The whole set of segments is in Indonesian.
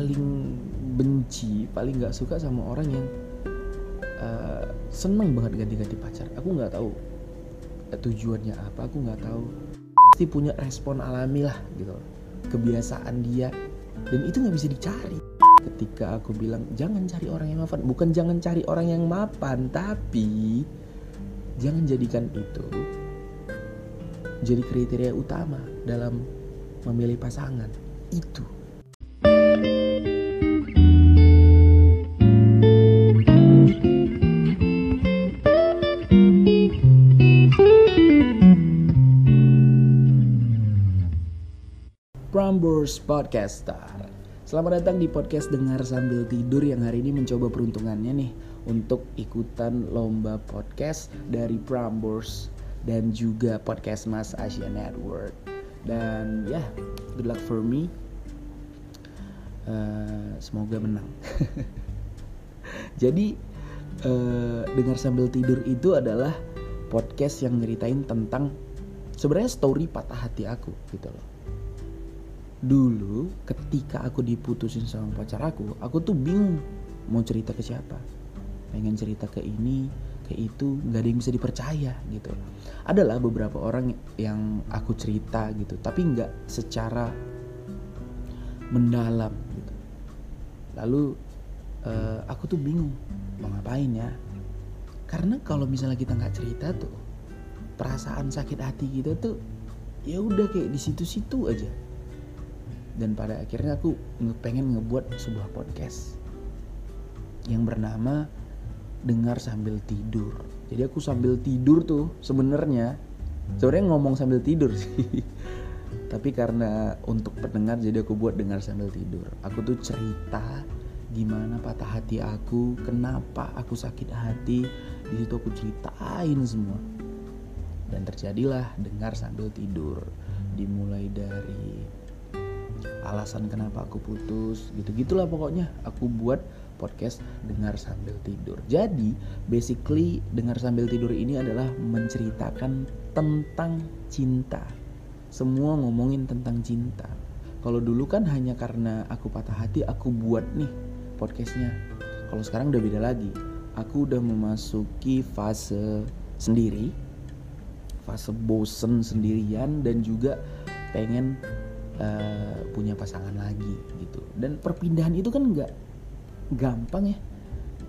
paling benci paling nggak suka sama orang yang uh, seneng banget ganti-ganti pacar. Aku nggak tahu uh, tujuannya apa aku nggak tahu. Pasti punya respon alami lah gitu. Kebiasaan dia. Dan itu nggak bisa dicari. Ketika aku bilang jangan cari orang yang mapan. Bukan jangan cari orang yang mapan tapi jangan jadikan itu jadi kriteria utama dalam memilih pasangan. Itu Prambors Podcaster Selamat datang di podcast Dengar Sambil Tidur yang hari ini mencoba peruntungannya nih untuk ikutan lomba podcast dari Prambors dan juga podcast Mas Asia Network. Dan ya, yeah, good luck for me. Uh, semoga menang. Jadi uh, Dengar Sambil Tidur itu adalah podcast yang nyeritain tentang sebenarnya story patah hati aku gitu loh dulu ketika aku diputusin sama pacar aku aku tuh bingung mau cerita ke siapa. Pengen cerita ke ini ke itu nggak ada yang bisa dipercaya gitu. Adalah beberapa orang yang aku cerita gitu. Tapi nggak secara mendalam gitu. Lalu uh, aku tuh bingung mau ngapain ya? Karena kalau misalnya kita nggak cerita tuh perasaan sakit hati kita tuh ya udah kayak di situ-situ aja dan pada akhirnya aku pengen ngebuat sebuah podcast yang bernama dengar sambil tidur. Jadi aku sambil tidur tuh sebenarnya sebenarnya ngomong sambil tidur sih. Tapi karena untuk pendengar jadi aku buat dengar sambil tidur. Aku tuh cerita gimana patah hati aku kenapa aku sakit hati. Di situ aku ceritain semua. Dan terjadilah dengar sambil tidur. Dimulai dari alasan kenapa aku putus gitu. Gitulah pokoknya aku buat podcast dengar sambil tidur. Jadi basically dengar sambil tidur ini adalah menceritakan tentang cinta. Semua ngomongin tentang cinta. Kalau dulu kan hanya karena aku patah hati aku buat nih podcastnya. Kalau sekarang udah beda lagi. Aku udah memasuki fase sendiri fase bosen sendirian dan juga pengen uh, punya pasangan lagi gitu. Dan perpindahan itu kan nggak gampang ya.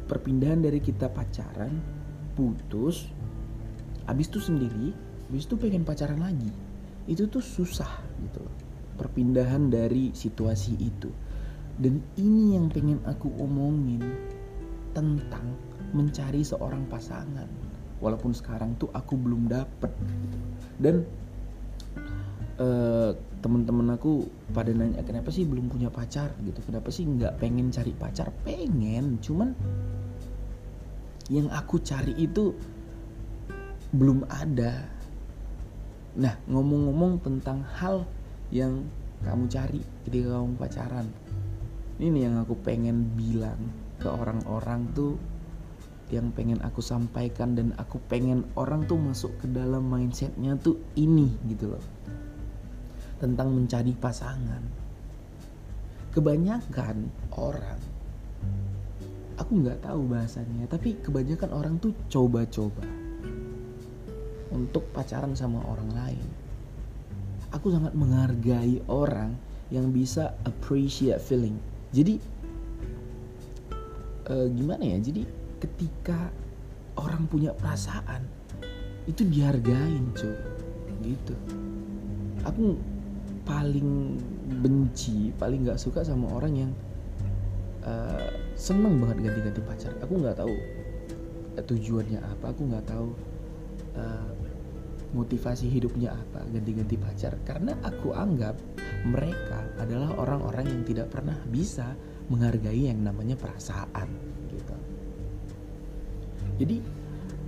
Perpindahan dari kita pacaran putus habis itu sendiri habis itu pengen pacaran lagi. Itu tuh susah gitu loh. Perpindahan dari situasi itu. Dan ini yang pengen aku omongin tentang mencari seorang pasangan. Walaupun sekarang tuh aku belum dapet dan uh, temen-temen aku pada nanya kenapa sih belum punya pacar? Gitu. Kenapa sih nggak pengen cari pacar? Pengen cuman yang aku cari itu belum ada. Nah ngomong-ngomong tentang hal yang kamu cari ketika kamu pacaran ini yang aku pengen bilang ke orang-orang tuh yang pengen aku sampaikan dan aku pengen orang tuh masuk ke dalam mindsetnya tuh ini gitu loh tentang mencari pasangan. Kebanyakan orang, aku nggak tahu bahasanya, tapi kebanyakan orang tuh coba-coba untuk pacaran sama orang lain. Aku sangat menghargai orang yang bisa appreciate feeling. Jadi uh, gimana ya? Jadi ketika orang punya perasaan itu dihargain cuy gitu aku paling benci paling nggak suka sama orang yang uh, seneng banget ganti-ganti pacar. Aku nggak tahu uh, tujuannya apa. Aku nggak tahu uh, motivasi hidupnya apa ganti-ganti pacar. Karena aku anggap mereka adalah orang-orang yang tidak pernah bisa menghargai yang namanya perasaan gitu. Jadi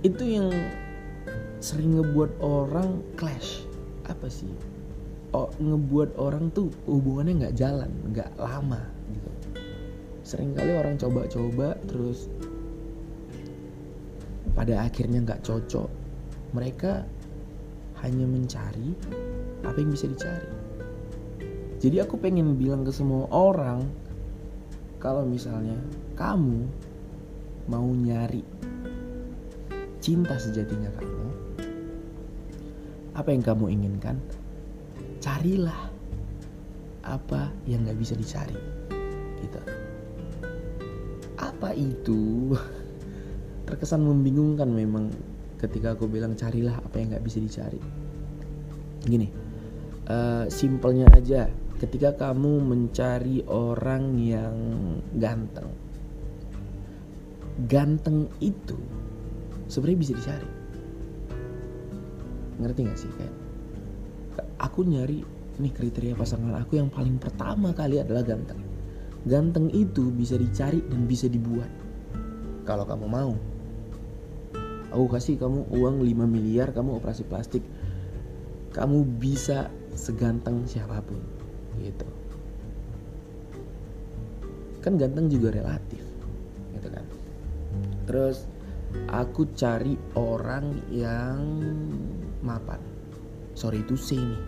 itu yang sering ngebuat orang clash. Apa sih oh, ngebuat orang tuh hubungannya nggak jalan nggak lama gitu. Kali orang coba-coba terus pada akhirnya nggak cocok. Mereka hanya mencari apa yang bisa dicari. Jadi aku pengen bilang ke semua orang kalau misalnya kamu mau nyari cinta sejatinya kamu apa yang kamu inginkan carilah apa yang nggak bisa dicari gitu. Apa itu? Terkesan membingungkan memang ketika aku bilang carilah apa yang nggak bisa dicari. Gini uh, simpelnya aja. Ketika kamu mencari orang yang ganteng ganteng itu sebenarnya bisa dicari. Ngerti gak sih kayak aku nyari nih kriteria pasangan aku yang paling pertama kali adalah ganteng. Ganteng itu bisa dicari dan bisa dibuat. Kalau kamu mau. Aku kasih kamu uang 5 miliar kamu operasi plastik. Kamu bisa seganteng siapa pun gitu. Kan ganteng juga relatif gitu kan. Terus aku cari orang yang mapan sorry itu sih nih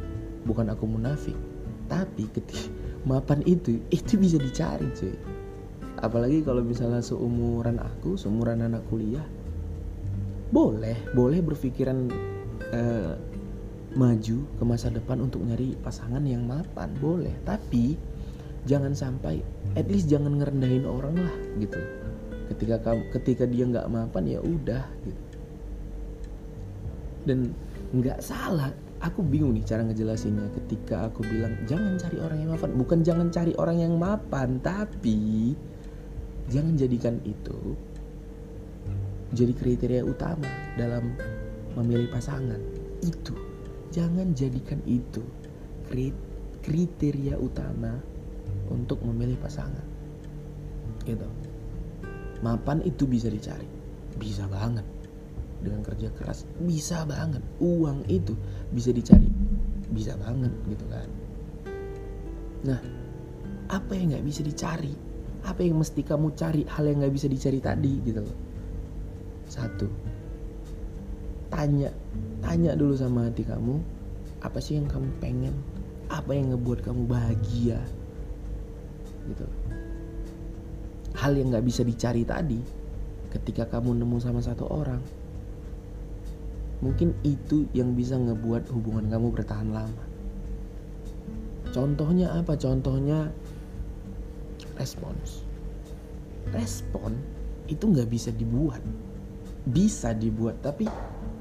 bukan aku munafik. Tapi ketika mapan itu itu bisa dicari cuy. Apalagi kalau misalnya seumuran aku seumuran anak kuliah boleh boleh berpikiran uh, maju ke masa depan untuk nyari pasangan yang mapan boleh. Tapi jangan sampai at least jangan ngerendahin orang lah gitu. Ketika kamu ketika dia nggak mapan ya udah gitu. Dan nggak salah aku bingung nih cara ngejelasinnya ketika aku bilang jangan cari orang yang mapan. Bukan jangan cari orang yang mapan tapi jangan jadikan itu jadi kriteria utama dalam memilih pasangan. Itu jangan jadikan itu kriteria utama untuk memilih pasangan. Gitu. Mapan itu bisa dicari. Bisa banget dengan kerja keras bisa banget. Uang itu bisa dicari bisa banget gitu kan. Nah apa yang nggak bisa dicari? Apa yang mesti kamu cari? Hal yang nggak bisa dicari tadi gitu loh. Satu tanya tanya dulu sama hati kamu apa sih yang kamu pengen? Apa yang ngebuat kamu bahagia? Gitu hal yang nggak bisa dicari tadi ketika kamu nemu sama satu orang mungkin itu yang bisa ngebuat hubungan kamu bertahan lama. Contohnya apa? Contohnya respons. Respon itu nggak bisa dibuat. Bisa dibuat tapi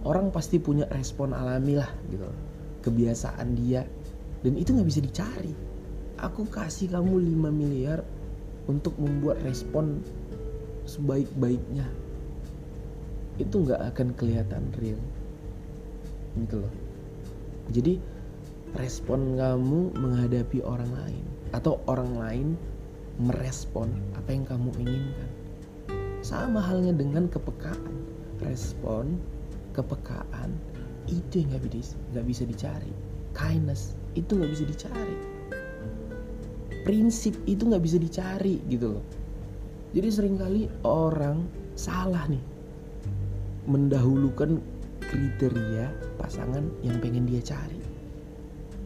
orang pasti punya respon alami lah gitu. Kebiasaan dia. Dan itu nggak bisa dicari. Aku kasih kamu 5 miliar untuk membuat respon sebaik-baiknya. Itu nggak akan kelihatan real gitu loh. Jadi respon kamu menghadapi orang lain atau orang lain merespon apa yang kamu inginkan. Sama halnya dengan kepekaan. Respon kepekaan itu yang nggak bisa nggak bisa dicari. Kindness itu nggak bisa dicari. Prinsip itu nggak bisa dicari gitu loh. Jadi sering kali orang salah nih mendahulukan kriteria pasangan yang pengen dia cari.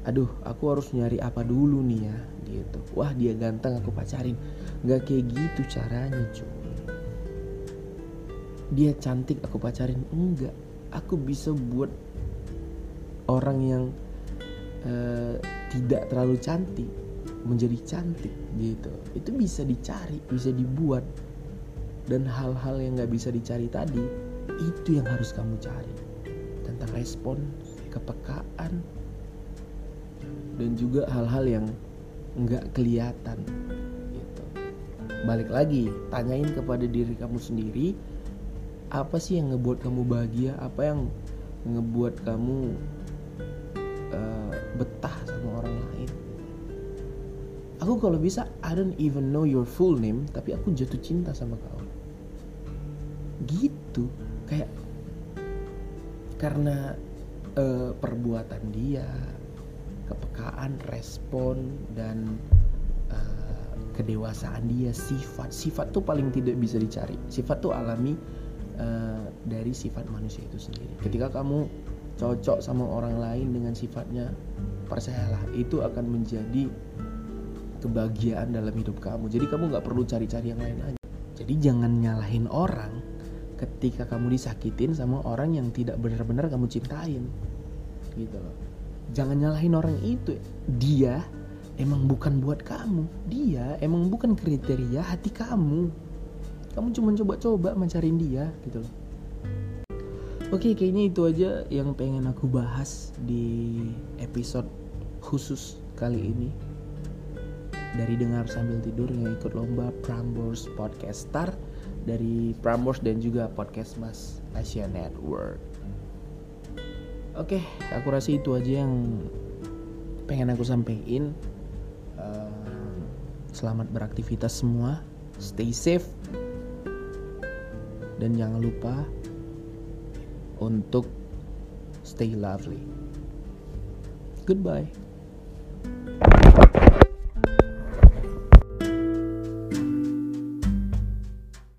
Aduh aku harus nyari apa dulu nih ya gitu. Wah dia ganteng aku pacarin. Nggak kayak gitu caranya cuy. Dia cantik aku pacarin. Enggak aku bisa buat orang yang uh, tidak terlalu cantik menjadi cantik gitu. Itu bisa dicari bisa dibuat. Dan hal-hal yang nggak bisa dicari tadi itu yang harus kamu cari tentang respon kepekaan dan juga hal-hal yang nggak kelihatan gitu. Balik lagi tanyain kepada diri kamu sendiri apa sih yang ngebuat kamu bahagia? Apa yang ngebuat kamu uh, betah sama orang lain? Aku kalau bisa I don't even know your full name tapi aku jatuh cinta sama kau gitu. Kayak karena uh, perbuatan dia kepekaan respon dan uh, kedewasaan dia sifat. Sifat tuh paling tidak bisa dicari. Sifat tuh alami uh, dari sifat manusia itu sendiri. Ketika kamu cocok sama orang lain dengan sifatnya percayalah itu akan menjadi kebahagiaan dalam hidup kamu. Jadi kamu nggak perlu cari-cari yang lain lagi jadi jangan nyalahin orang ketika kamu disakitin sama orang yang tidak benar-benar kamu cintain. Gitu loh. Jangan nyalahin orang itu. Dia emang bukan buat kamu. Dia emang bukan kriteria hati kamu. Kamu cuma coba-coba mencariin dia gitu loh. Oke, kayaknya itu aja yang pengen aku bahas di episode khusus kali ini. Dari dengar sambil tidur yang ikut lomba Prambors Podcast Star dari Prambors dan juga Podcast Mas Asia Network. Oke, aku rasa itu aja yang pengen aku sampaikan. selamat beraktivitas semua, stay safe, dan jangan lupa untuk stay lovely. Goodbye.